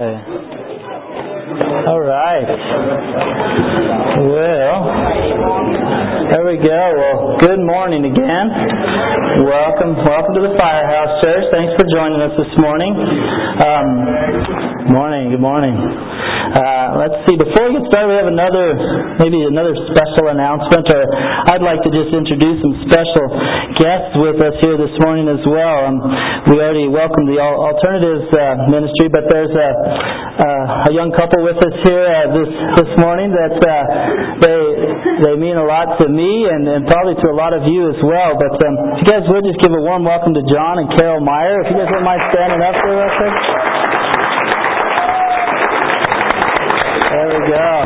Okay. All right. Well, there we go. Well, good morning again. Welcome, welcome to the Firehouse Church. Thanks for joining us this morning. Um, morning. Good morning. Uh, let's see. Before we get started, we have another, maybe another special announcement, or I'd like to just introduce some special guests with us here this morning as well. Um, we already welcomed the Alternatives uh, Ministry, but there's a, uh, a young couple with us here uh, this this morning that uh, they they mean a lot to me and, and probably to a lot of you as well. But um, if you guys would just give a warm welcome to John and Carol Meyer. If you guys wouldn't mind standing up for us. There go.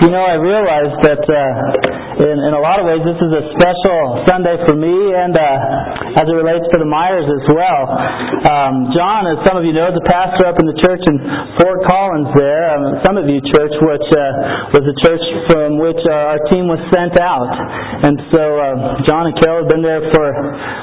You know, I realized that uh, in, in a lot of ways this is a special Sunday for me and uh, as it relates to the Myers as well. Um, John, as some of you know, is a pastor up in the church in Fort Collins there. Um, some of you church, which uh, was the church from which uh, our team was sent out. And so uh, John and Carol have been there for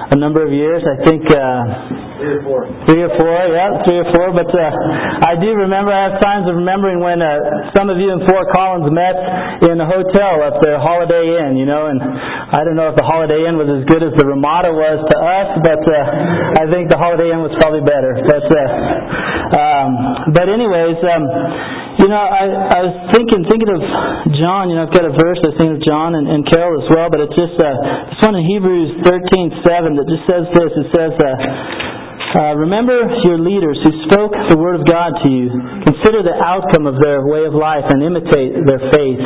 a number of years. I think uh, Three or four. Three or four, yeah, three or four. But uh, I do remember, I have times of remembering when uh, some of you in Fort Collins met in a hotel up there, Holiday Inn, you know, and I don't know if the Holiday Inn was as good as the Ramada was to us, but uh, I think the Holiday Inn was probably better. But, uh, um, but anyways, um, you know, I, I was thinking, thinking of John. You know, I've got a verse I think of John and, and Carol as well, but it's just uh, this one in Hebrews thirteen seven that just says this. It says. Uh, uh, remember your leaders who spoke the word of God to you. Consider the outcome of their way of life and imitate their faith.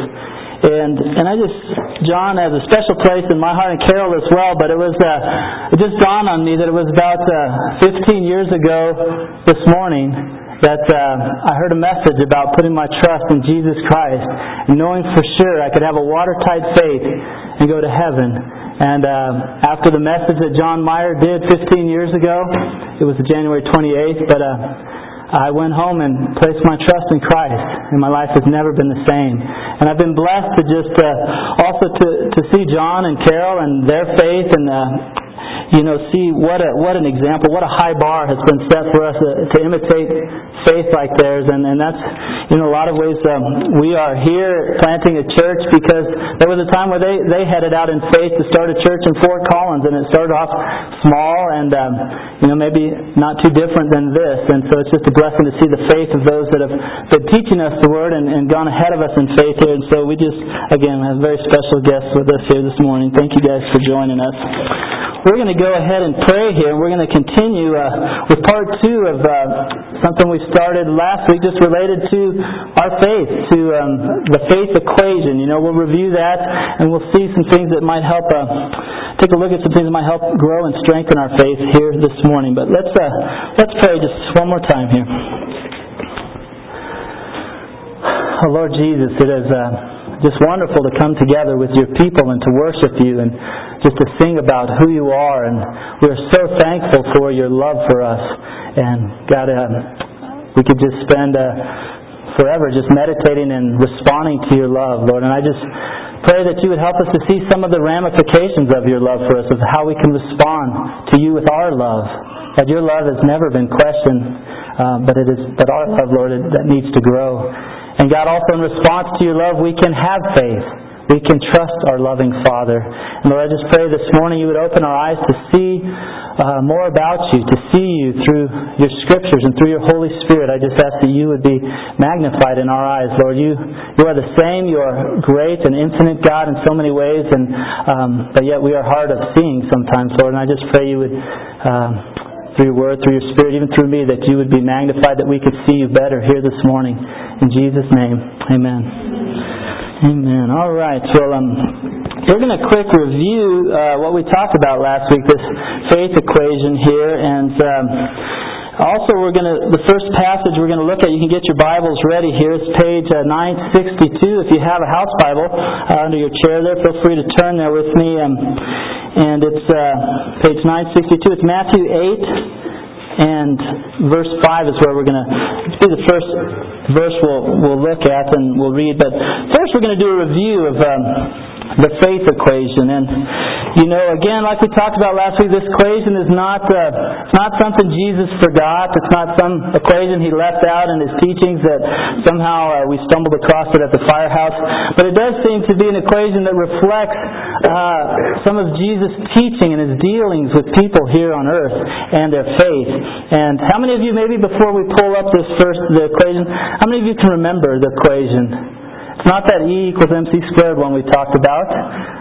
And and I just John has a special place in my heart and Carol as well. But it was uh, it just dawned on me that it was about uh, 15 years ago this morning that uh, I heard a message about putting my trust in Jesus Christ and knowing for sure I could have a watertight faith and go to heaven. And uh, after the message that John Meyer did 15 years ago, it was January 28th, but uh, I went home and placed my trust in Christ, and my life has never been the same. And I've been blessed to just uh, also to to see John and Carol and their faith and uh, you know, see what a what an example, what a high bar has been set for us to, to imitate faith like theirs, and and that's in a lot of ways um, we are here planting a church because there was a time where they they headed out in faith to start a church in Fort Collins, and it started off small and um, you know maybe not too different than this, and so it's just a blessing to see the faith of those that have been teaching us the word and, and gone ahead of us in faith here, and so we just again have very special guests with us here this morning. Thank you guys for joining us. We're going to go ahead and pray here. and We're going to continue uh, with part two of uh, something we started last week, just related to our faith, to um, the faith equation. You know, we'll review that and we'll see some things that might help. Uh, take a look at some things that might help grow and strengthen our faith here this morning. But let's uh, let's pray just one more time here. Oh, Lord Jesus, it is uh, just wonderful to come together with your people and to worship you and just to sing about who you are. And we're so thankful for your love for us. And God, uh, we could just spend uh, forever just meditating and responding to your love, Lord. And I just pray that you would help us to see some of the ramifications of your love for us, of how we can respond to you with our love. That your love has never been questioned, uh, but it is but our love, Lord, that needs to grow. And God, also in response to your love, we can have faith we can trust our loving Father. And Lord, I just pray this morning you would open our eyes to see uh, more about you, to see you through your scriptures and through your Holy Spirit. I just ask that you would be magnified in our eyes, Lord. You you are the same. You are great and infinite God in so many ways, and um, but yet we are hard of seeing sometimes, Lord. And I just pray you would. Um, through your word, through your spirit, even through me, that you would be magnified, that we could see you better here this morning. In Jesus' name, amen. Amen. All right. Well, um, we're going to quick review uh, what we talked about last week, this faith equation here, and um, also we're going to the first passage we're going to look at. You can get your Bibles ready here. It's page uh, 962. If you have a house Bible uh, under your chair there, feel free to turn there with me. Um, and it's uh, page 962. It's Matthew 8 and verse 5 is where we're going to be the first verse we'll, we'll look at and we'll read. But first, we're going to do a review of um, the faith equation. And, you know, again, like we talked about last week, this equation is not, uh, it's not something Jesus forgot. It's not some equation he left out in his teachings that somehow uh, we stumbled across it at the firehouse. But it does seem to be an equation that reflects uh, some of Jesus' teaching and his dealings with people here on earth and their faith. And how many of you, maybe before we pull up this first, the equation, how many of you can remember the equation? It's not that E equals MC squared one we talked about.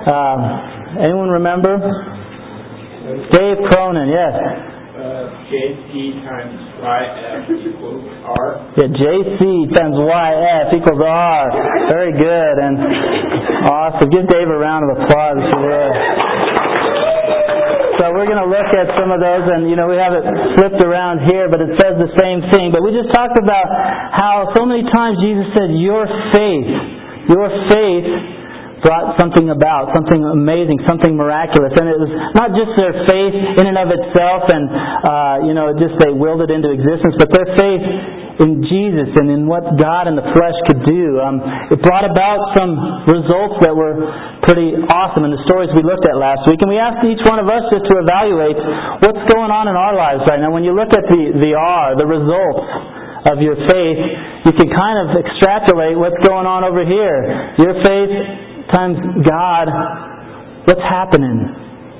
Um, anyone remember? Dave Cronin, yes. Uh, JC times YF equals R. Yeah, JC times YF equals R. Very good and awesome. Give Dave a round of applause if you would. So we're going to look at some of those, and you know we have it flipped around here, but it says the same thing. But we just talked about how so many times Jesus said, "Your faith, your faith." brought something about, something amazing, something miraculous. And it was not just their faith in and of itself and, uh, you know, just they willed it into existence, but their faith in Jesus and in what God in the flesh could do. Um, it brought about some results that were pretty awesome in the stories we looked at last week. And we asked each one of us just to evaluate what's going on in our lives right now. When you look at the, the R, the results, of your faith, you can kind of extrapolate what's going on over here. Your faith times God, what's happening?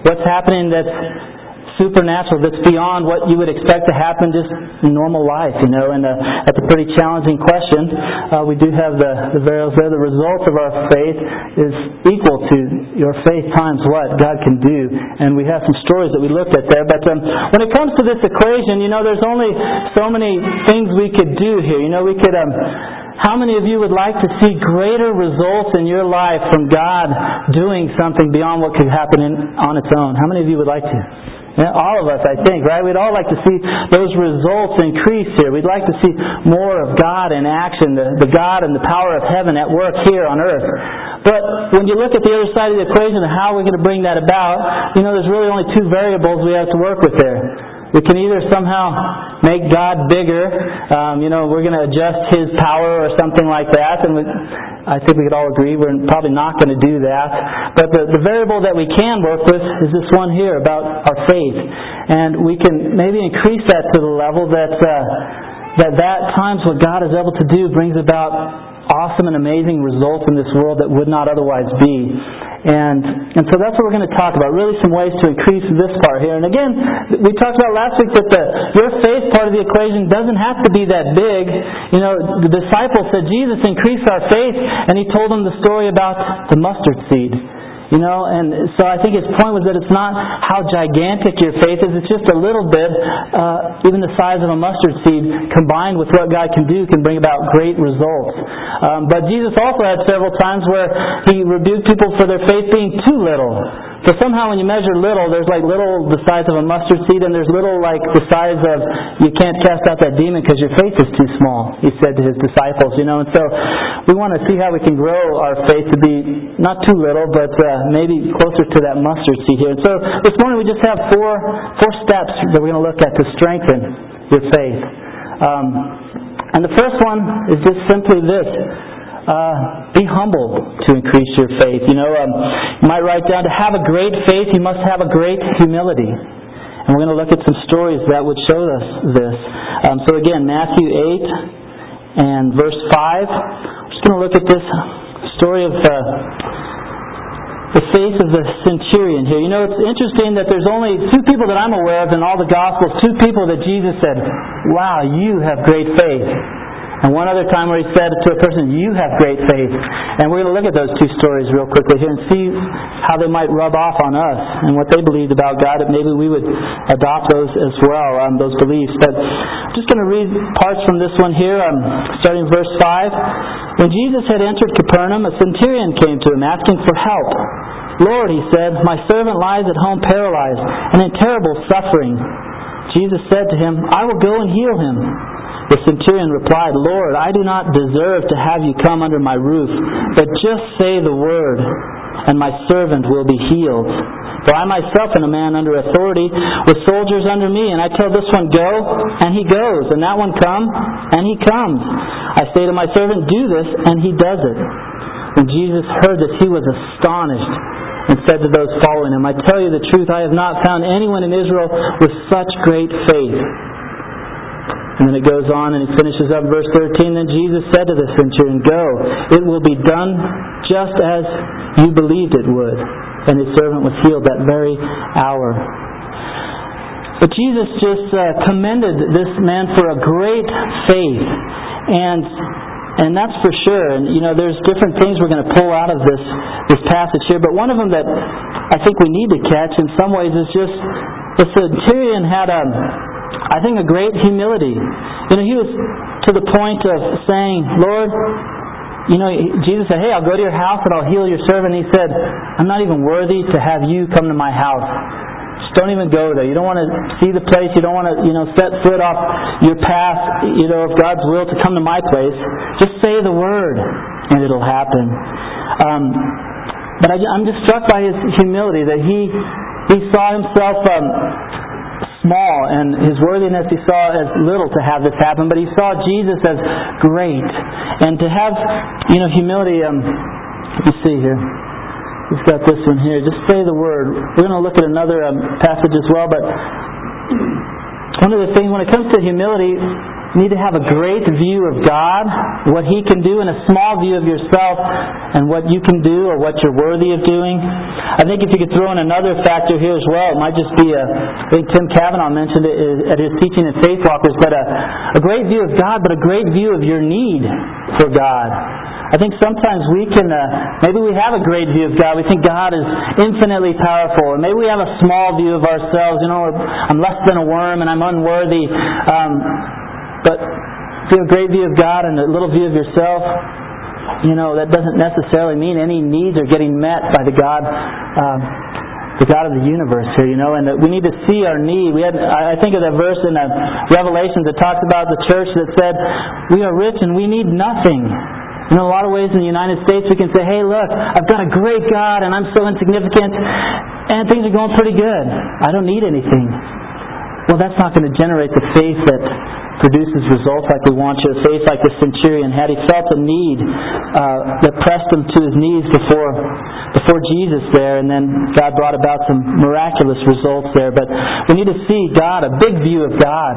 What's happening that's supernatural, that's beyond what you would expect to happen just in normal life, you know? And uh, that's a pretty challenging question. Uh, we do have the, the variables there. The result of our faith is equal to your faith times what God can do. And we have some stories that we looked at there. But um, when it comes to this equation, you know, there's only so many things we could do here. You know, we could. Um, how many of you would like to see greater results in your life from God doing something beyond what could happen in, on its own? How many of you would like to? All of us, I think, right? We'd all like to see those results increase here. We'd like to see more of God in action, the, the God and the power of heaven at work here on earth. But when you look at the other side of the equation how we're going to bring that about, you know, there's really only two variables we have to work with there. We can either somehow make God bigger, um, you know, we're going to adjust His power or something like that, and we, I think we could all agree we're probably not going to do that. But the, the variable that we can work with is this one here about our faith, and we can maybe increase that to the level that uh, that that times what God is able to do brings about awesome and amazing results in this world that would not otherwise be. And, and so that's what we're going to talk about, really some ways to increase this part here. And again, we talked about last week that the, your faith part of the equation doesn't have to be that big. You know, the disciples said, Jesus increased our faith, and he told them the story about the mustard seed. You know, and so I think his point was that it's not how gigantic your faith is, it's just a little bit, uh, even the size of a mustard seed, combined with what God can do, can bring about great results. Um, but Jesus also had several times where he rebuked people for their faith being too little. So somehow when you measure little, there's like little the size of a mustard seed, and there's little like the size of you can't cast out that demon because your faith is too small. He said to his disciples, you know. And so we want to see how we can grow our faith to be not too little, but uh, maybe closer to that mustard seed here. And so this morning we just have four four steps that we're going to look at to strengthen your faith. Um, and the first one is just simply this uh, be humble to increase your faith. You know, um, you might write down to have a great faith, you must have a great humility. And we're going to look at some stories that would show us this. Um, so again, Matthew 8 and verse 5. We're just going to look at this story of uh, the faith of the centurion here. You know, it's interesting that there's only two people that I'm aware of in all the Gospels, two people that Jesus said, Wow, you have great faith. And one other time where he said to a person, You have great faith. And we're going to look at those two stories real quickly here and see how they might rub off on us and what they believed about God, that maybe we would adopt those as well, um, those beliefs. But I'm just going to read parts from this one here, um, starting verse 5. When Jesus had entered Capernaum, a centurion came to him asking for help. Lord, he said, my servant lies at home paralyzed and in terrible suffering. Jesus said to him, I will go and heal him. The centurion replied, Lord, I do not deserve to have you come under my roof, but just say the word, and my servant will be healed. For I myself am a man under authority, with soldiers under me, and I tell this one, go, and he goes, and that one, come, and he comes. I say to my servant, do this, and he does it. when Jesus heard this, he was astonished and said to those following him, I tell you the truth, I have not found anyone in Israel with such great faith. And then it goes on and it finishes up verse 13. Then Jesus said to the centurion, Go, it will be done just as you believed it would. And his servant was healed that very hour. But Jesus just uh, commended this man for a great faith. And and that's for sure. And you know, there's different things we're going to pull out of this this passage here, but one of them that I think we need to catch in some ways is just the centurion had a I think a great humility. You know, he was to the point of saying, Lord, you know, Jesus said, Hey, I'll go to your house and I'll heal your servant. And he said, I'm not even worthy to have you come to my house. Just don't even go there. You don't want to see the place. You don't want to, you know, set foot off your path, you know, of God's will to come to my place. Just say the word and it'll happen. Um, but I, I'm just struck by his humility that he he saw himself um, small and his worthiness he saw as little to have this happen, but he saw Jesus as great. And to have, you know, humility, um, let me see here. We've got this one here. Just say the word. We're going to look at another um, passage as well, but one of the things when it comes to humility, you need to have a great view of God, what He can do, and a small view of yourself and what you can do or what you're worthy of doing. I think if you could throw in another factor here as well, it might just be a, I think Tim Cavanaugh mentioned it at his teaching in Faith Walkers, but a, a great view of God, but a great view of your need for God. I think sometimes we can, uh, maybe we have a great view of God. We think God is infinitely powerful. Or maybe we have a small view of ourselves. You know, I'm less than a worm and I'm unworthy. Um, but if you have a great view of God and a little view of yourself, you know, that doesn't necessarily mean any needs are getting met by the God. Um, the God of the universe here, you know, and we need to see our need. We had, I think of that verse in uh, Revelations that talks about the church that said, "We are rich and we need nothing." In a lot of ways in the United States, we can say, hey, look, I've got a great God and I'm so insignificant and things are going pretty good. I don't need anything. Well, that's not going to generate the faith that produces results like we want you. Faith like the centurion had. He felt a need uh, that pressed him to his knees before before Jesus there, and then God brought about some miraculous results there. But we need to see God, a big view of God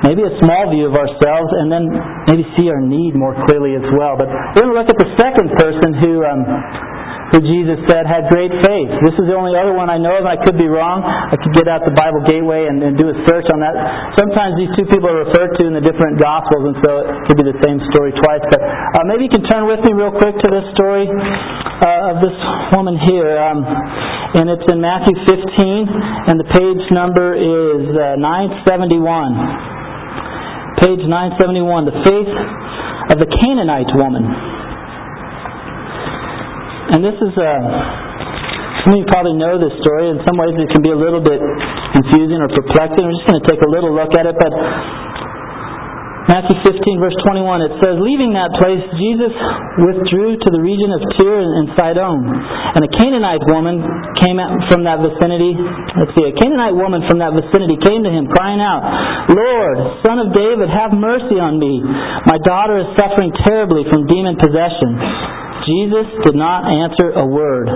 maybe a small view of ourselves, and then maybe see our need more clearly as well. But we're going to look at the second person who. Um, who Jesus said had great faith. This is the only other one I know of. I could be wrong. I could get out the Bible Gateway and, and do a search on that. Sometimes these two people are referred to in the different Gospels, and so it could be the same story twice. But uh, maybe you can turn with me real quick to this story uh, of this woman here. Um, and it's in Matthew 15, and the page number is uh, 971 page 971, the faith of the Canaanite woman. And this is a, some of you probably know this story. In some ways it can be a little bit confusing or perplexing. We're just going to take a little look at it, but Matthew 15, verse 21, it says, Leaving that place, Jesus withdrew to the region of Tyre and Sidon. And a Canaanite woman came from that vicinity. Let's see, a Canaanite woman from that vicinity came to him, crying out, Lord, son of David, have mercy on me. My daughter is suffering terribly from demon possession. Jesus did not answer a word.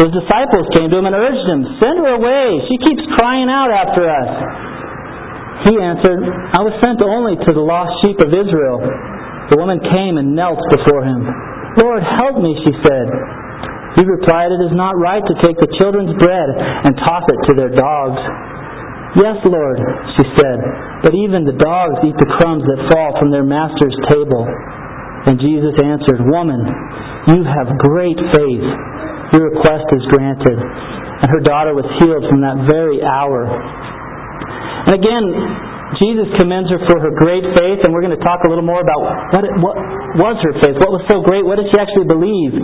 So his disciples came to him and urged him, Send her away. She keeps crying out after us. He answered, I was sent only to the lost sheep of Israel. The woman came and knelt before him. Lord, help me, she said. He replied, It is not right to take the children's bread and toss it to their dogs. Yes, Lord, she said, but even the dogs eat the crumbs that fall from their master's table. And Jesus answered, Woman, you have great faith. Your request is granted. And her daughter was healed from that very hour. And again, Jesus commends her for her great faith, and we're going to talk a little more about what, what was her faith, what was so great, what did she actually believe.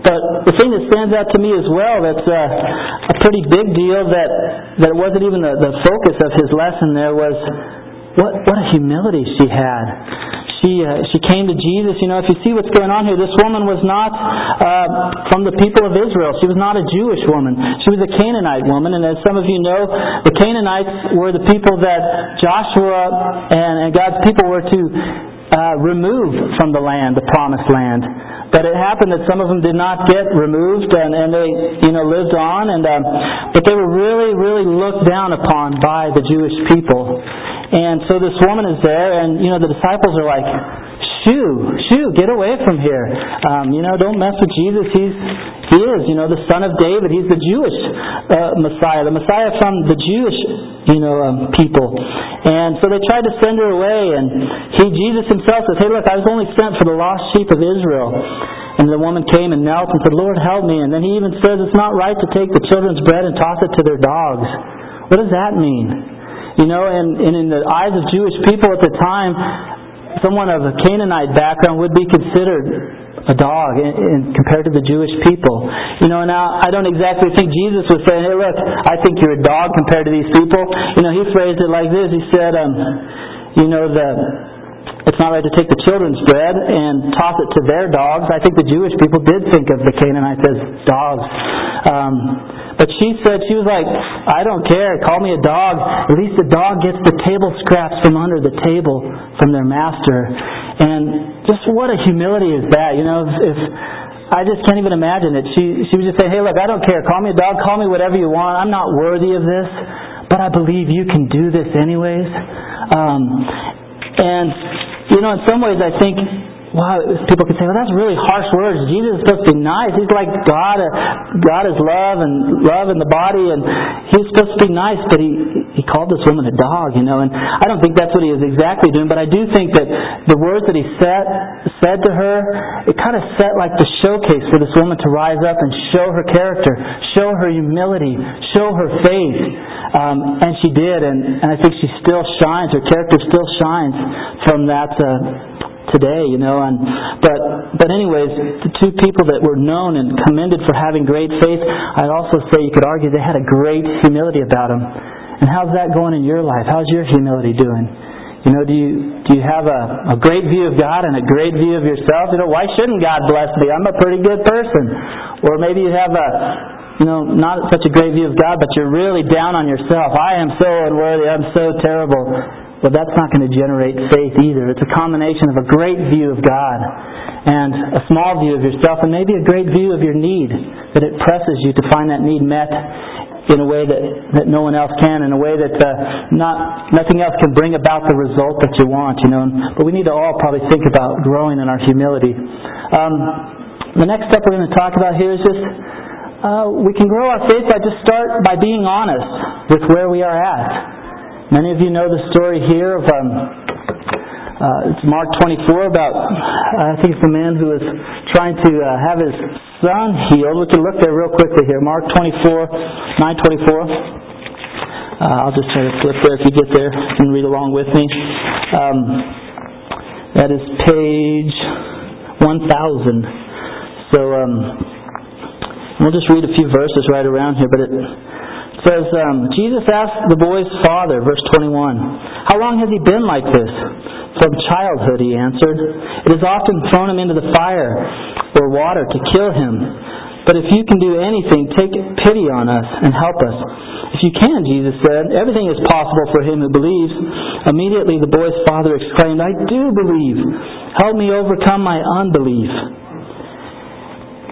But the thing that stands out to me as well, that's a, a pretty big deal, that that it wasn't even the, the focus of his lesson there, was what what a humility she had she uh, she came to Jesus. You know, if you see what's going on here, this woman was not uh, from the people of Israel. She was not a Jewish woman. She was a Canaanite woman, and as some of you know, the Canaanites were the people that Joshua and, and God's people were to uh, remove from the land, the promised land. but it happened that some of them did not get removed, and, and they, you know, lived on. And um, but they were really, really looked down upon by the Jewish people. And so this woman is there, and you know, the disciples are like, "Shoo, shoo, get away from here! Um, you know, don't mess with Jesus. He's he is, you know, the son of David. He's the Jewish uh, Messiah, the Messiah from the Jewish, you know, um, people. And so they tried to send her away, and he, Jesus himself says, "Hey, look, I was only sent for the lost sheep of Israel." And the woman came and knelt and said, "Lord, help me." And then he even says, "It's not right to take the children's bread and toss it to their dogs." What does that mean? You know, and, and in the eyes of Jewish people at the time, someone of a Canaanite background would be considered a dog in, in, compared to the Jewish people. You know, now I don't exactly think Jesus was saying, "Hey, look, I think you're a dog compared to these people." You know, he phrased it like this. He said, um, "You know, the it's not right to take the children's bread and toss it to their dogs." I think the Jewish people did think of the Canaanites as dogs. Um, but she said, she was like, I don't care. Call me a dog. At least the dog gets the table scraps from under the table from their master. And just what a humility is that? You know, if, if I just can't even imagine it. She she would just say, Hey, look, I don't care. Call me a dog. Call me whatever you want. I'm not worthy of this, but I believe you can do this anyways. Um, and you know, in some ways, I think wow, people could say, well, that's really harsh words. Jesus is supposed to be nice. He's like God. Uh, God is love and love in the body, and he's supposed to be nice. But he he called this woman a dog, you know. And I don't think that's what he was exactly doing, but I do think that the words that he said said to her, it kind of set like the showcase for this woman to rise up and show her character, show her humility, show her faith. Um, and she did, and, and I think she still shines. Her character still shines from that. Uh, today, you know. And but but anyways, the two people that were known and commended for having great faith, I'd also say you could argue they had a great humility about them. And how's that going in your life? How's your humility doing? You know, do you do you have a, a great view of God and a great view of yourself? You know, why shouldn't God bless me? I'm a pretty good person. Or maybe you have a you know, not such a great view of God, but you're really down on yourself. I am so unworthy. I'm so terrible. Well, that's not going to generate faith either. It's a combination of a great view of God and a small view of yourself and maybe a great view of your need, that it presses you to find that need met in a way that, that no one else can, in a way that uh, not nothing else can bring about the result that you want, you know. But we need to all probably think about growing in our humility. Um, the next step we're going to talk about here is just uh, we can grow our faith by just start by being honest with where we are at. Many of you know the story here of um, uh, it's Mark 24 about I think it's the man who was trying to uh, have his son healed. We can look there real quickly here. Mark 24, 924. Uh, I'll just try to flip there if you get there. and read along with me. Um, that is page 1000. So um, we'll just read a few verses right around here, but it says, um, Jesus asked the boy's father, verse 21, How long has he been like this? From childhood, he answered. It has often thrown him into the fire or water to kill him. But if you can do anything, take pity on us and help us. If you can, Jesus said, everything is possible for him who believes. Immediately the boy's father exclaimed, I do believe. Help me overcome my unbelief.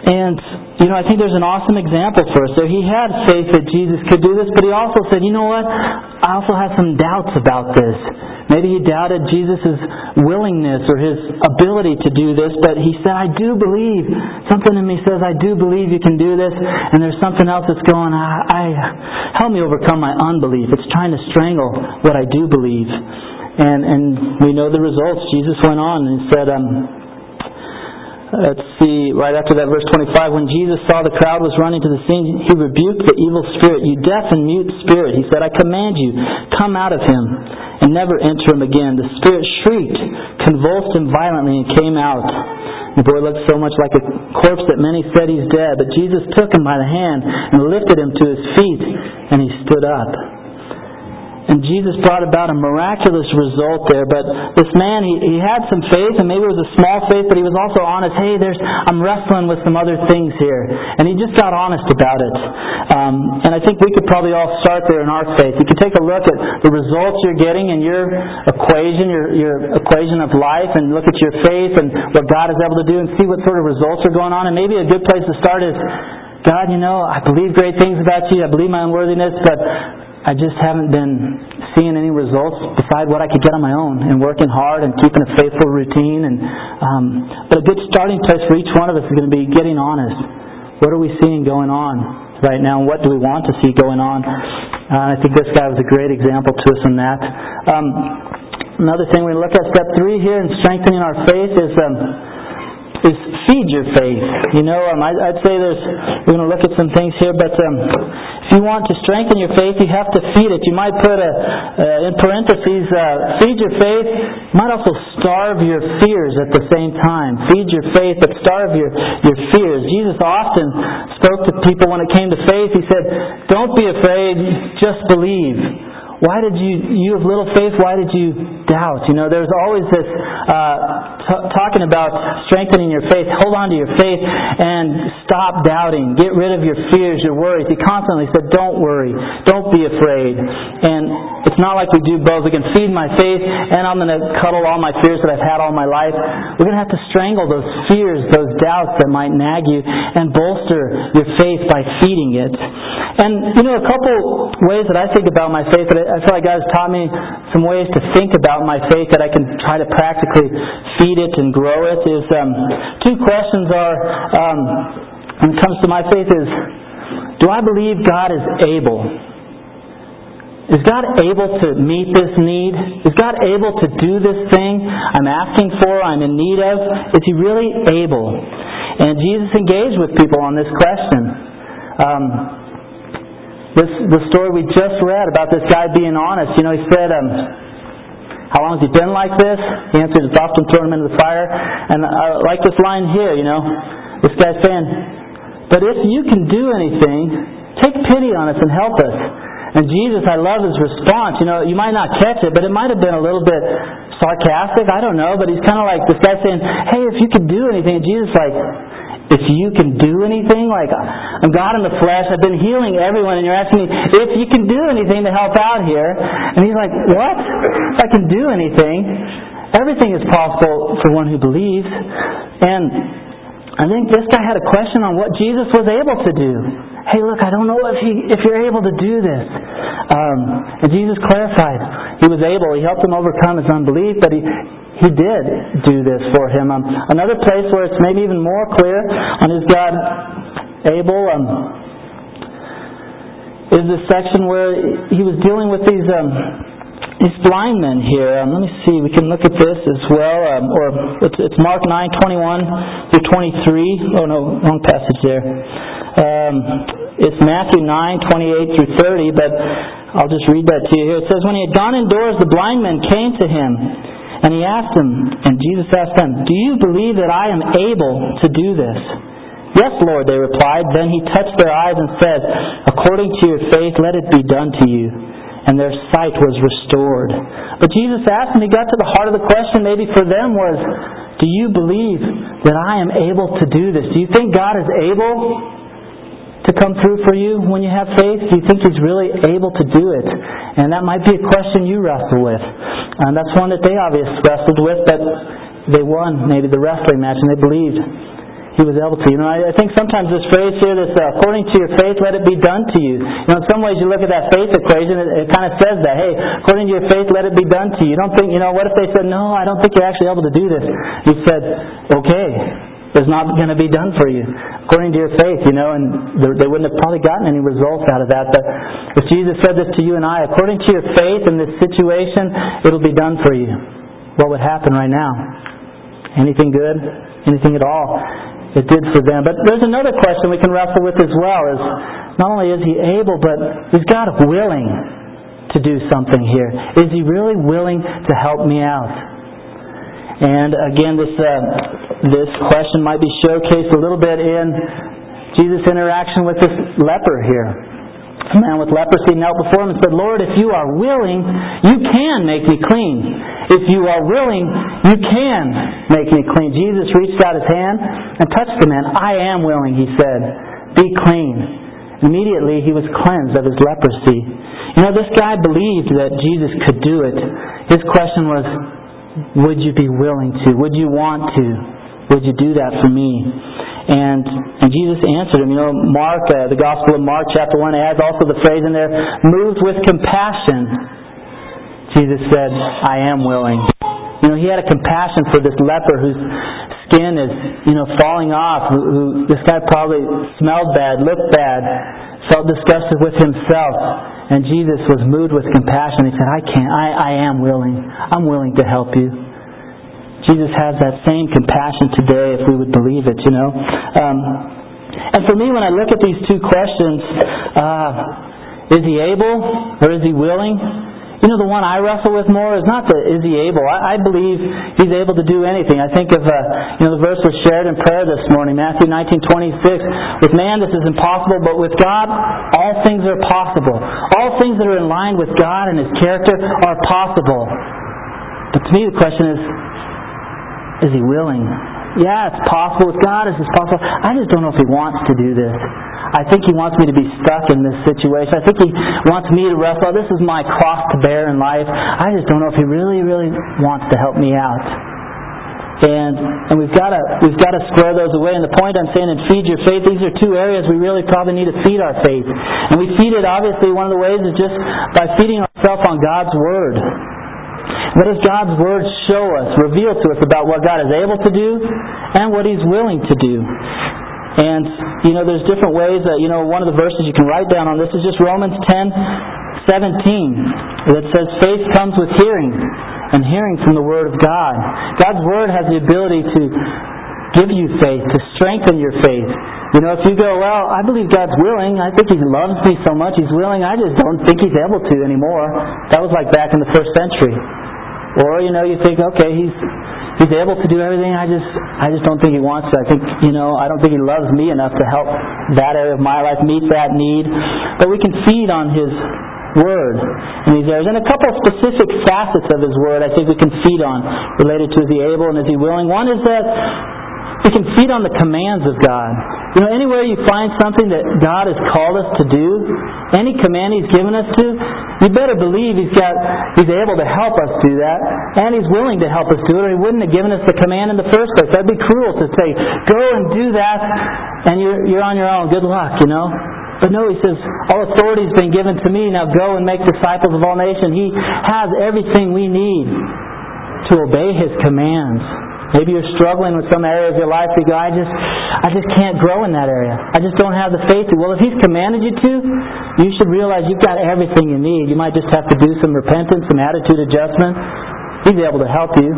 And you know, I think there's an awesome example for us there. He had faith that Jesus could do this, but he also said, you know what? I also have some doubts about this. Maybe he doubted Jesus' willingness or his ability to do this, but he said, I do believe. Something in me says, I do believe you can do this, and there's something else that's going, I, I help me overcome my unbelief. It's trying to strangle what I do believe. And, and we know the results. Jesus went on and said, um, Let's see, right after that, verse 25. When Jesus saw the crowd was running to the scene, he rebuked the evil spirit. You deaf and mute spirit, he said, I command you, come out of him and never enter him again. The spirit shrieked, convulsed him violently, and came out. The boy looked so much like a corpse that many said he's dead. But Jesus took him by the hand and lifted him to his feet, and he stood up. And Jesus brought about a miraculous result there. But this man, he, he had some faith, and maybe it was a small faith, but he was also honest. Hey, there's I'm wrestling with some other things here, and he just got honest about it. Um, and I think we could probably all start there in our faith. You could take a look at the results you're getting in your equation, your your equation of life, and look at your faith and what God is able to do, and see what sort of results are going on. And maybe a good place to start is God, you know, I believe great things about you. I believe my unworthiness, but I just haven't been seeing any results beside what I could get on my own and working hard and keeping a faithful routine. And um, but a good starting place for each one of us is going to be getting honest. What are we seeing going on right now, and what do we want to see going on? Uh, I think this guy was a great example to us in that. Um, another thing we look at step three here in strengthening our faith is. Um, is feed your faith. You know, um, I, would say there's, we're going to look at some things here, but um, if you want to strengthen your faith, you have to feed it. You might put a, uh, in parentheses, uh, feed your faith. You might also starve your fears at the same time. Feed your faith, but starve your, your fears. Jesus often spoke to people when it came to faith. He said, don't be afraid, just believe why did you, you have little faith, why did you doubt? You know, there's always this uh, t- talking about strengthening your faith. Hold on to your faith and stop doubting. Get rid of your fears, your worries. He constantly said, don't worry. Don't be afraid. And it's not like we do both. We can feed my faith and I'm going to cuddle all my fears that I've had all my life. We're going to have to strangle those fears, those doubts that might nag you and bolster your faith by feeding it. And, you know, a couple ways that I think about my faith that I feel like God has taught me some ways to think about my faith that I can try to practically feed it and grow it. Is um, two questions are um, when it comes to my faith is do I believe God is able? Is God able to meet this need? Is God able to do this thing I'm asking for, I'm in need of? Is He really able? And Jesus engaged with people on this question. Um, this the story we just read about this guy being honest. You know, he said, um, "How long has he been like this?" He answered, "It's often thrown him into the fire." And I like this line here. You know, this guy's saying, "But if you can do anything, take pity on us and help us." And Jesus, I love his response. You know, you might not catch it, but it might have been a little bit sarcastic. I don't know, but he's kind of like this guy saying, "Hey, if you could do anything," and Jesus like if you can do anything, like I'm God in the flesh, I've been healing everyone, and you're asking me if you can do anything to help out here. And he's like, What? If I can do anything? Everything is possible for one who believes. And I think this guy had a question on what Jesus was able to do. Hey, look, I don't know if he if you're able to do this. Um, and Jesus clarified he was able. He helped him overcome his unbelief, but he he did do this for him. Um, another place where it's maybe even more clear on is God able um, is this section where he was dealing with these um, these blind men here. Um, let me see. We can look at this as well. Um, or it's, it's Mark nine twenty one through twenty three. Oh no, wrong passage there. Um, it's Matthew nine twenty eight through thirty. But I'll just read that to you here. It says, "When he had gone indoors, the blind men came to him." And he asked them, and Jesus asked them, Do you believe that I am able to do this? Yes, Lord, they replied. Then he touched their eyes and said, According to your faith, let it be done to you. And their sight was restored. But Jesus asked them, he got to the heart of the question maybe for them was, Do you believe that I am able to do this? Do you think God is able come through for you when you have faith? Do you think He's really able to do it? And that might be a question you wrestle with. And that's one that they obviously wrestled with, but they won maybe the wrestling match and they believed he was able to. You know, I, think sometimes this phrase here, this uh, according to your faith, let it be done to you. You know, in some ways you look at that faith equation, it, it kind of says that, hey, according to your faith, let it be done to you. You don't think, you know, what if they said, no, I don't think you're actually able to do this? You said, okay, is not going to be done for you according to your faith, you know, and they wouldn't have probably gotten any results out of that. But if Jesus said this to you and I, according to your faith in this situation, it'll be done for you. What would happen right now? Anything good? Anything at all? It did for them. But there's another question we can wrestle with as well is not only is he able, but is God willing to do something here? Is he really willing to help me out? And again, this uh, this question might be showcased a little bit in Jesus' interaction with this leper here. A man with leprosy knelt before him and said, Lord, if you are willing, you can make me clean. If you are willing, you can make me clean. Jesus reached out his hand and touched the man. I am willing, he said. Be clean. Immediately he was cleansed of his leprosy. You know, this guy believed that Jesus could do it. His question was, would you be willing to? Would you want to? Would you do that for me? And, and Jesus answered him. You know, Mark, uh, the Gospel of Mark, chapter 1, adds also the phrase in there, moved with compassion. Jesus said, I am willing. You know, he had a compassion for this leper whose skin is, you know, falling off, who, who this guy probably smelled bad, looked bad, felt disgusted with himself. And Jesus was moved with compassion. He said, I can't, I, I am willing. I'm willing to help you. Jesus has that same compassion today if we would believe it, you know. Um, and for me, when I look at these two questions, uh, is he able or is he willing? You know, the one I wrestle with more is not the is he able. I, I believe he's able to do anything. I think of uh, you know the verse was shared in prayer this morning, Matthew nineteen twenty six. With man this is impossible, but with God all things are possible. All things that are in line with God and His character are possible. But to me, the question is, is he willing? Yeah, it's possible with God. Is this possible? I just don't know if he wants to do this. I think he wants me to be stuck in this situation. I think he wants me to wrestle. This is my cross to bear in life. I just don't know if he really, really wants to help me out. And and we've got to we've got to square those away. And the point I'm saying in feed your faith, these are two areas we really probably need to feed our faith. And we feed it obviously one of the ways is just by feeding ourselves on God's word. What does God's Word show us, reveal to us about what God is able to do and what He's willing to do? And, you know, there's different ways that, you know, one of the verses you can write down on this is just Romans 10, 17, that says faith comes with hearing, and hearing from the Word of God. God's Word has the ability to give you faith, to strengthen your faith. You know, if you go, well, I believe God's willing, I think He loves me so much, He's willing, I just don't think He's able to anymore. That was like back in the first century. Or, you know, you think, okay, He's He's able to do everything. I just, I just don't think he wants to. I think, you know, I don't think he loves me enough to help that area of my life meet that need. But we can feed on his word in these areas. And a couple of specific facets of his word I think we can feed on related to is he able and is he willing. One is that we can feed on the commands of God. You know, anywhere you find something that God has called us to do, any command He's given us to, you better believe He's got He's able to help us do that, and He's willing to help us do it, or He wouldn't have given us the command in the first place. That'd be cruel to say, "Go and do that," and you're you're on your own. Good luck, you know. But no, he says, all authority has been given to me. Now go and make disciples of all nations. He has everything we need to obey his commands. Maybe you're struggling with some area of your life. You go, I just, I just can't grow in that area. I just don't have the faith to. Well, if He's commanded you to, you should realize you've got everything you need. You might just have to do some repentance, some attitude adjustment. He's able to help you.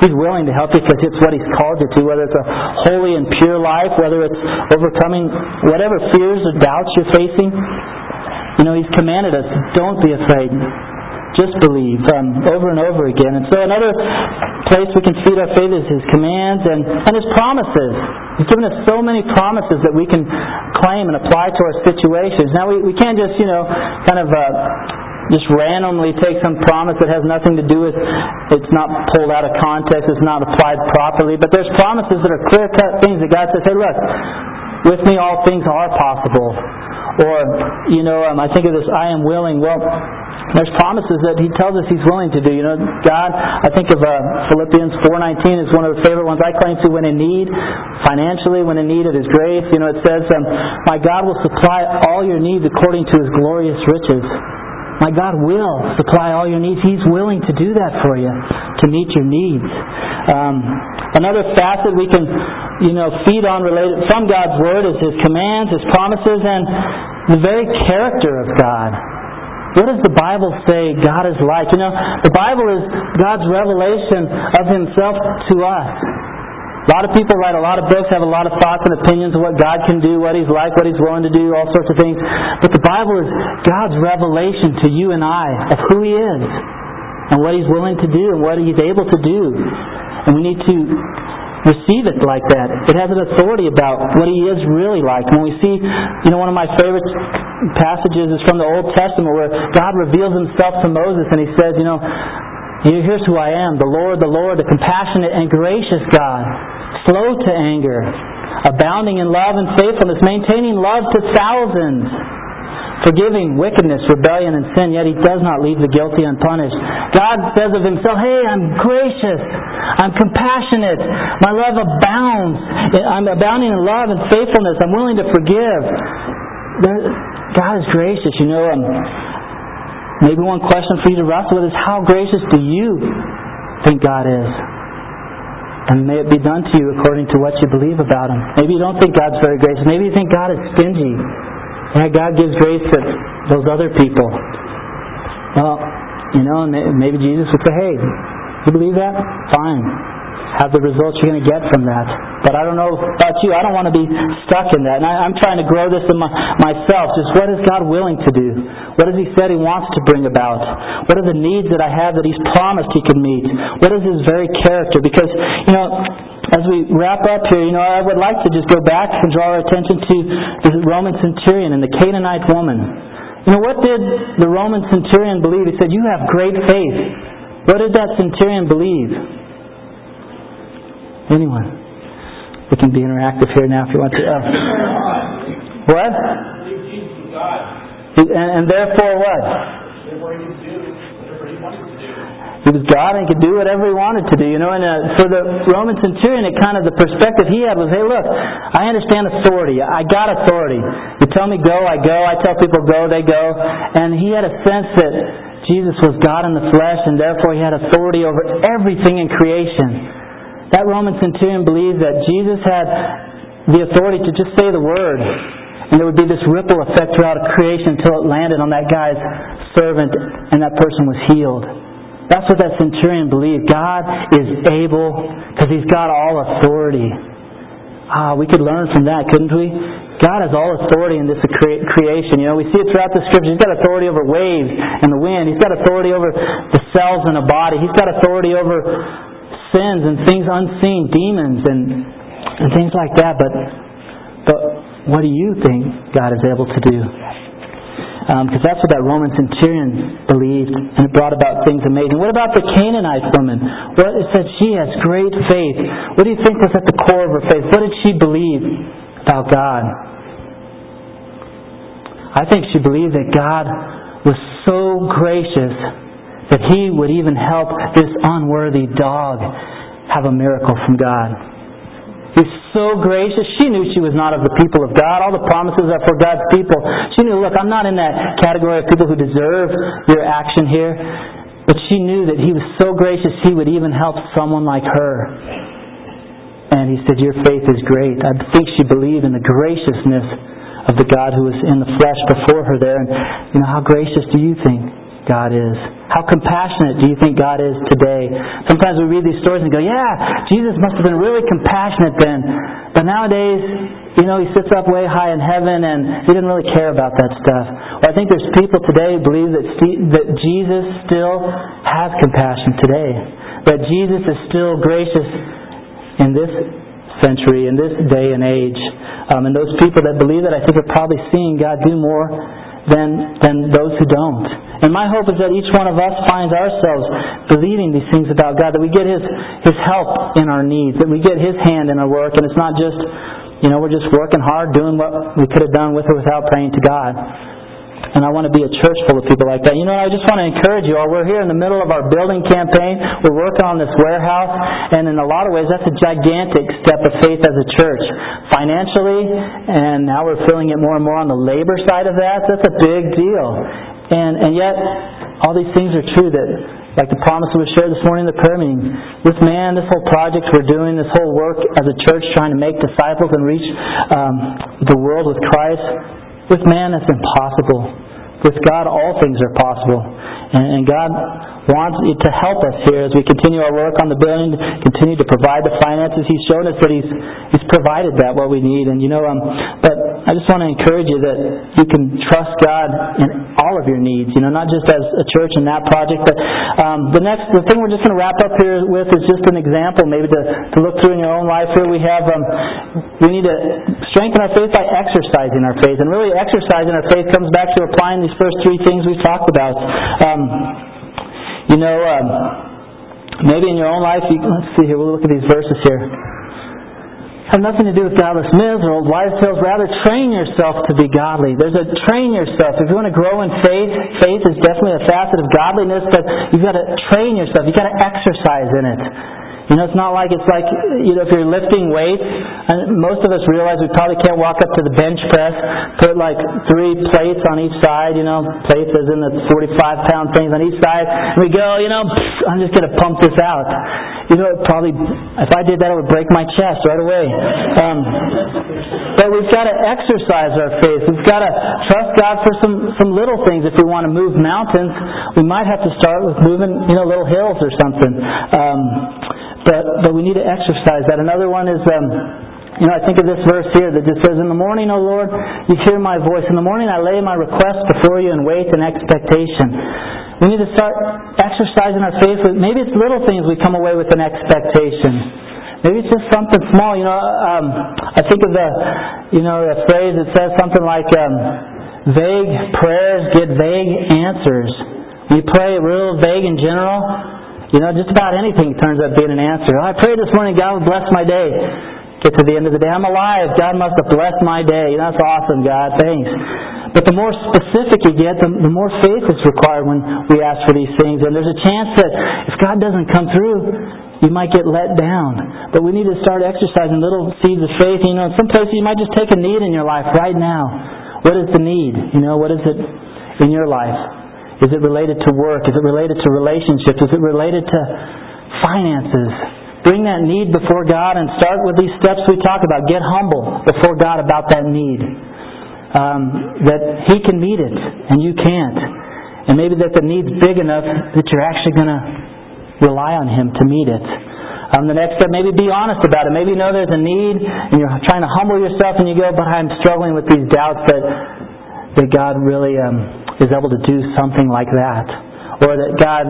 He's willing to help you because it's what He's called you to, whether it's a holy and pure life, whether it's overcoming whatever fears or doubts you're facing. You know, He's commanded us, don't be afraid. Just believe um, over and over again. And so another place we can feed our faith is His commands and, and His promises. He's given us so many promises that we can claim and apply to our situations. Now we, we can't just, you know, kind of uh, just randomly take some promise that has nothing to do with it's not pulled out of context, it's not applied properly. But there's promises that are clear cut things that God says, hey look, with me all things are possible. Or, you know, um, I think of this, I am willing. Well, there's promises that he tells us he's willing to do. You know, God, I think of uh, Philippians 4.19 is one of the favorite ones I claim to when in need, financially, when in need of his grace. You know, it says, um, my God will supply all your needs according to his glorious riches. My God will supply all your needs. He's willing to do that for you, to meet your needs. Um, another facet we can, you know, feed on related from God's Word is His commands, His promises, and the very character of God. What does the Bible say God is like? You know, the Bible is God's revelation of Himself to us. A lot of people write a lot of books, have a lot of thoughts and opinions of what God can do, what He's like, what He's willing to do, all sorts of things. But the Bible is God's revelation to you and I of who He is and what He's willing to do and what He's able to do. And we need to receive it like that. It has an authority about what He is really like. When we see, you know, one of my favorite passages is from the Old Testament where God reveals Himself to Moses and He says, you know, here's who I am, the Lord, the Lord, the compassionate and gracious God, slow to anger, abounding in love and faithfulness, maintaining love to thousands forgiving wickedness, rebellion, and sin, yet he does not leave the guilty unpunished. God says of himself, Hey, I'm gracious. I'm compassionate. My love abounds. I'm abounding in love and faithfulness. I'm willing to forgive. God is gracious. You know, um, maybe one question for you to wrestle with is how gracious do you think God is? And may it be done to you according to what you believe about Him. Maybe you don't think God's very gracious. Maybe you think God is stingy. Yeah, God gives grace to those other people. Well, you know, maybe Jesus would say, hey, you believe that? Fine. Have the results you're going to get from that. But I don't know about you. I don't want to be stuck in that. And I, am trying to grow this in my, myself. Just what is God willing to do? What has He said He wants to bring about? What are the needs that I have that He's promised He can meet? What is His very character? Because, you know, as we wrap up here, you know, I would like to just go back and draw our attention to the Roman centurion and the Canaanite woman. You know, what did the Roman centurion believe? He said, You have great faith. What did that centurion believe? Anyone? We can be interactive here now if you want to. Uh, what? And, and therefore what? He could do whatever he wanted to do. He was God and he could do whatever he wanted to do. You know, and uh, for the Roman centurion, it kind of the perspective he had was, hey, look, I understand authority. I got authority. You tell me go, I go. I tell people go, they go. And he had a sense that Jesus was God in the flesh, and therefore he had authority over everything in creation. That Roman centurion believed that Jesus had the authority to just say the word, and there would be this ripple effect throughout creation until it landed on that guy's servant, and that person was healed. That's what that centurion believed. God is able because he's got all authority. Ah, we could learn from that, couldn't we? God has all authority in this creation. You know, we see it throughout the scriptures. He's got authority over waves and the wind. He's got authority over the cells in a body. He's got authority over sins and things unseen, demons and and things like that. But but what do you think God is able to do? because um, that's what that Roman centurion believed, and it brought about things amazing. What about the Canaanite woman? Well, it said she has great faith. What do you think was at the core of her faith? What did she believe about God? I think she believed that God was so gracious that He would even help this unworthy dog have a miracle from God. He's so gracious. She knew she was not of the people of God. All the promises are for God's people. She knew, look, I'm not in that category of people who deserve your action here. But she knew that He was so gracious, He would even help someone like her. And He said, Your faith is great. I think she believed in the graciousness of the God who was in the flesh before her there. And, you know, how gracious do you think God is? How compassionate do you think God is today? Sometimes we read these stories and go, yeah, Jesus must have been really compassionate then. But nowadays, you know, he sits up way high in heaven and he didn't really care about that stuff. Well, I think there's people today who believe that, that Jesus still has compassion today. That Jesus is still gracious in this century, in this day and age. Um, and those people that believe that, I think, are probably seeing God do more than, than those who don't. And my hope is that each one of us finds ourselves believing these things about God, that we get His, His help in our needs, that we get His hand in our work, and it's not just, you know, we're just working hard doing what we could have done with or without praying to God. And I want to be a church full of people like that. You know, I just want to encourage you all. We're here in the middle of our building campaign. We're working on this warehouse. And in a lot of ways, that's a gigantic step of faith as a church. Financially, and now we're feeling it more and more on the labor side of that. That's a big deal. And, and yet, all these things are true that like the promise that was shared this morning in the prayer meeting. This man, this whole project we're doing, this whole work as a church trying to make disciples and reach um, the world with Christ, with man, it's impossible. With God, all things are possible. And, God wants to help us here as we continue our work on the building, continue to provide the finances. He's shown us that He's He's provided that what we need. And you know, um, but I just want to encourage you that you can trust God in all of your needs, you know, not just as a church and that project. But um, the next, the thing we're just going to wrap up here with is just an example, maybe to, to look through in your own life. Here we have, um, we need to strengthen our faith by exercising our faith, and really exercising our faith comes back to applying these first three things we've talked about. Um, you know, um, maybe in your own life, you, let's see here. We'll look at these verses here have nothing to do with godless myths or old wives' tales. Rather, train yourself to be godly. There's a train yourself. If you want to grow in faith, faith is definitely a facet of godliness, but you've got to train yourself. You've got to exercise in it. You know, it's not like it's like you know if you're lifting weights. And most of us realize we probably can't walk up to the bench press, put like three plates on each side. You know, plates as in the 45 pound things on each side. And we go, you know, I'm just going to pump this out. You know, probably if I did that, it would break my chest right away. Um, but we've got to exercise our faith. We've got to trust God for some some little things. If we want to move mountains, we might have to start with moving, you know, little hills or something. Um, but but we need to exercise that. Another one is. Um, you know, I think of this verse here that just says, In the morning, O Lord, you hear my voice. In the morning, I lay my request before you and wait in expectation. We need to start exercising our faith. Maybe it's little things we come away with an expectation. Maybe it's just something small. You know, um, I think of the, you know, a phrase that says something like, um, "Vague prayers get vague answers." We pray real vague in general, you know, just about anything turns up being an answer. Oh, I prayed this morning, God bless my day. Get to the end of the day, I'm alive. God must have blessed my day. You know, that's awesome, God. Thanks. But the more specific you get, the, the more faith is required when we ask for these things. And there's a chance that if God doesn't come through, you might get let down. But we need to start exercising little seeds of faith. You know, in some places you might just take a need in your life right now. What is the need? You know, what is it in your life? Is it related to work? Is it related to relationships? Is it related to finances? Bring that need before God and start with these steps we talk about. Get humble before God about that need. Um, that He can meet it and you can't. And maybe that the need's big enough that you're actually going to rely on Him to meet it. Um, the next step, maybe be honest about it. Maybe you know there's a need and you're trying to humble yourself and you go, but I'm struggling with these doubts that, that God really um, is able to do something like that. Or that God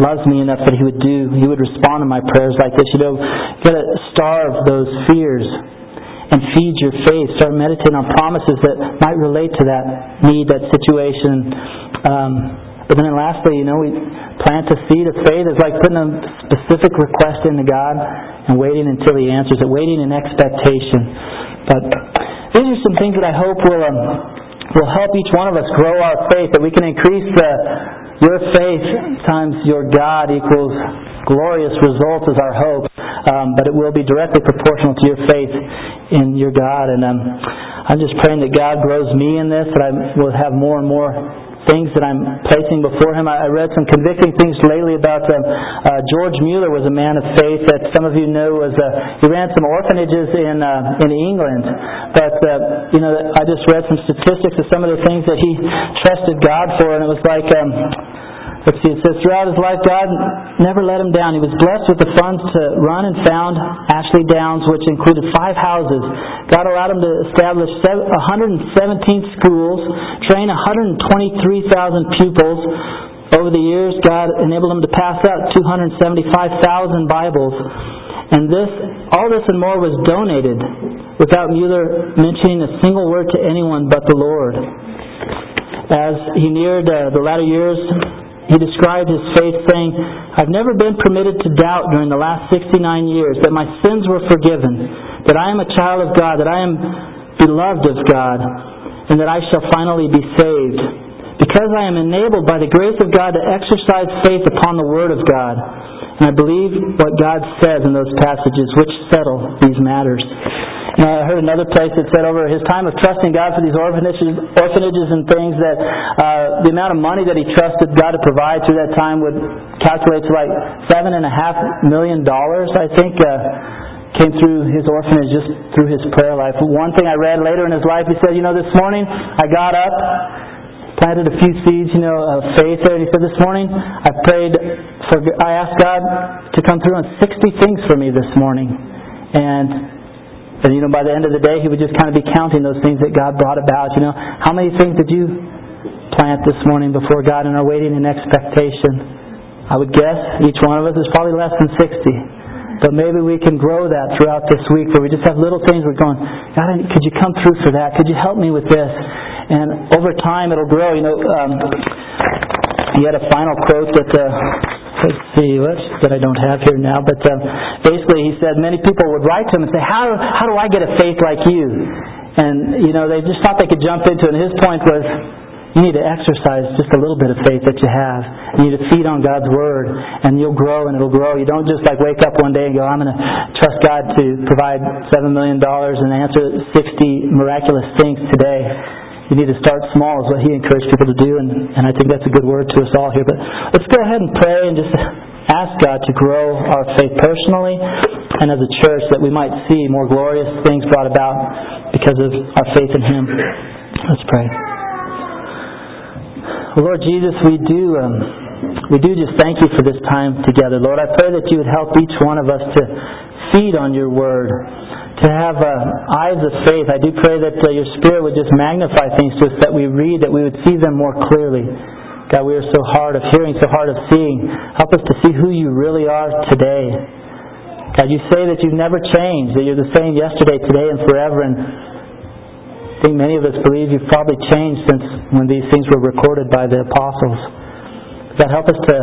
loves me enough that He would do, He would respond to my prayers like this. You know, you gotta starve those fears and feed your faith. Start meditating on promises that might relate to that need, that situation. Um, but then lastly, you know, we plant a seed of faith. It's like putting a specific request into God and waiting until He answers it, waiting in expectation. But these are some things that I hope will um, will help each one of us grow our faith, that we can increase the, your faith times your God equals glorious results is our hope. Um, but it will be directly proportional to your faith in your God. And um, I'm just praying that God grows me in this, that I will have more and more things that I'm placing before him. I, read some convicting things lately about um, uh, George Mueller was a man of faith that some of you know was uh, he ran some orphanages in uh, in England. But uh, you know I just read some statistics of some of the things that he trusted God for, and it was like. Um, Let's see, it says, throughout his life, God never let him down. He was blessed with the funds to run and found Ashley Downs, which included five houses. God allowed him to establish 117 schools, train 123,000 pupils. Over the years, God enabled him to pass out 275,000 Bibles. And this, all this and more was donated without Mueller mentioning a single word to anyone but the Lord. As he neared uh, the latter years, he described his faith saying, I've never been permitted to doubt during the last 69 years that my sins were forgiven, that I am a child of God, that I am beloved of God, and that I shall finally be saved. Because I am enabled by the grace of God to exercise faith upon the Word of God. And I believe what God says in those passages which settle these matters. I heard another place that said over his time of trusting God for these orphanages, orphanages and things that uh, the amount of money that he trusted God to provide through that time would calculate to like seven and a half million dollars, I think. Uh, came through his orphanage just through his prayer life. One thing I read later in his life, he said, you know, this morning I got up, planted a few seeds, you know, of faith there. And he said, this morning I prayed for, I asked God to come through on 60 things for me this morning. And and you know, by the end of the day, he would just kind of be counting those things that God brought about. You know, how many things did you plant this morning before God and are waiting in expectation. I would guess each one of us is probably less than 60. But maybe we can grow that throughout this week where we just have little things we're going, God, could you come through for that? Could you help me with this? And over time it'll grow. You know, um, he had a final quote that, uh, let's see, what, that I don't have here now, but uh, basically he said many people would write to him and say, how, how do I get a faith like you? And, you know, they just thought they could jump into it. And his point was, you need to exercise just a little bit of faith that you have. You need to feed on God's Word, and you'll grow and it'll grow. You don't just like wake up one day and go, I'm going to trust God to provide $7 million and answer 60 miraculous things today. You need to start small is what he encouraged people to do, and, and I think that's a good word to us all here. But let's go ahead and pray and just ask God to grow our faith personally and as a church that we might see more glorious things brought about because of our faith in Him. Let's pray. Lord Jesus, we do um, we do just thank you for this time together, Lord. I pray that you would help each one of us to feed on your word, to have uh, eyes of faith. I do pray that uh, your Spirit would just magnify things to us, that we read, that we would see them more clearly. God, we are so hard of hearing, so hard of seeing. Help us to see who you really are today. God, you say that you've never changed, that you're the same yesterday, today, and forever. And I think many of us believe you've probably changed since when these things were recorded by the apostles. God, help us to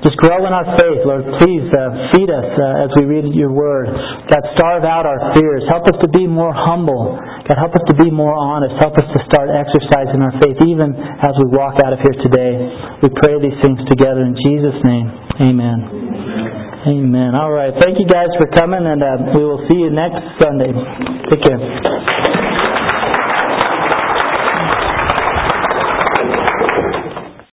just grow in our faith, Lord. Please uh, feed us uh, as we read your word. God, starve out our fears. Help us to be more humble. God, help us to be more honest. Help us to start exercising our faith even as we walk out of here today. We pray these things together in Jesus' name. Amen. Amen. All right. Thank you guys for coming, and uh, we will see you next Sunday. Take care.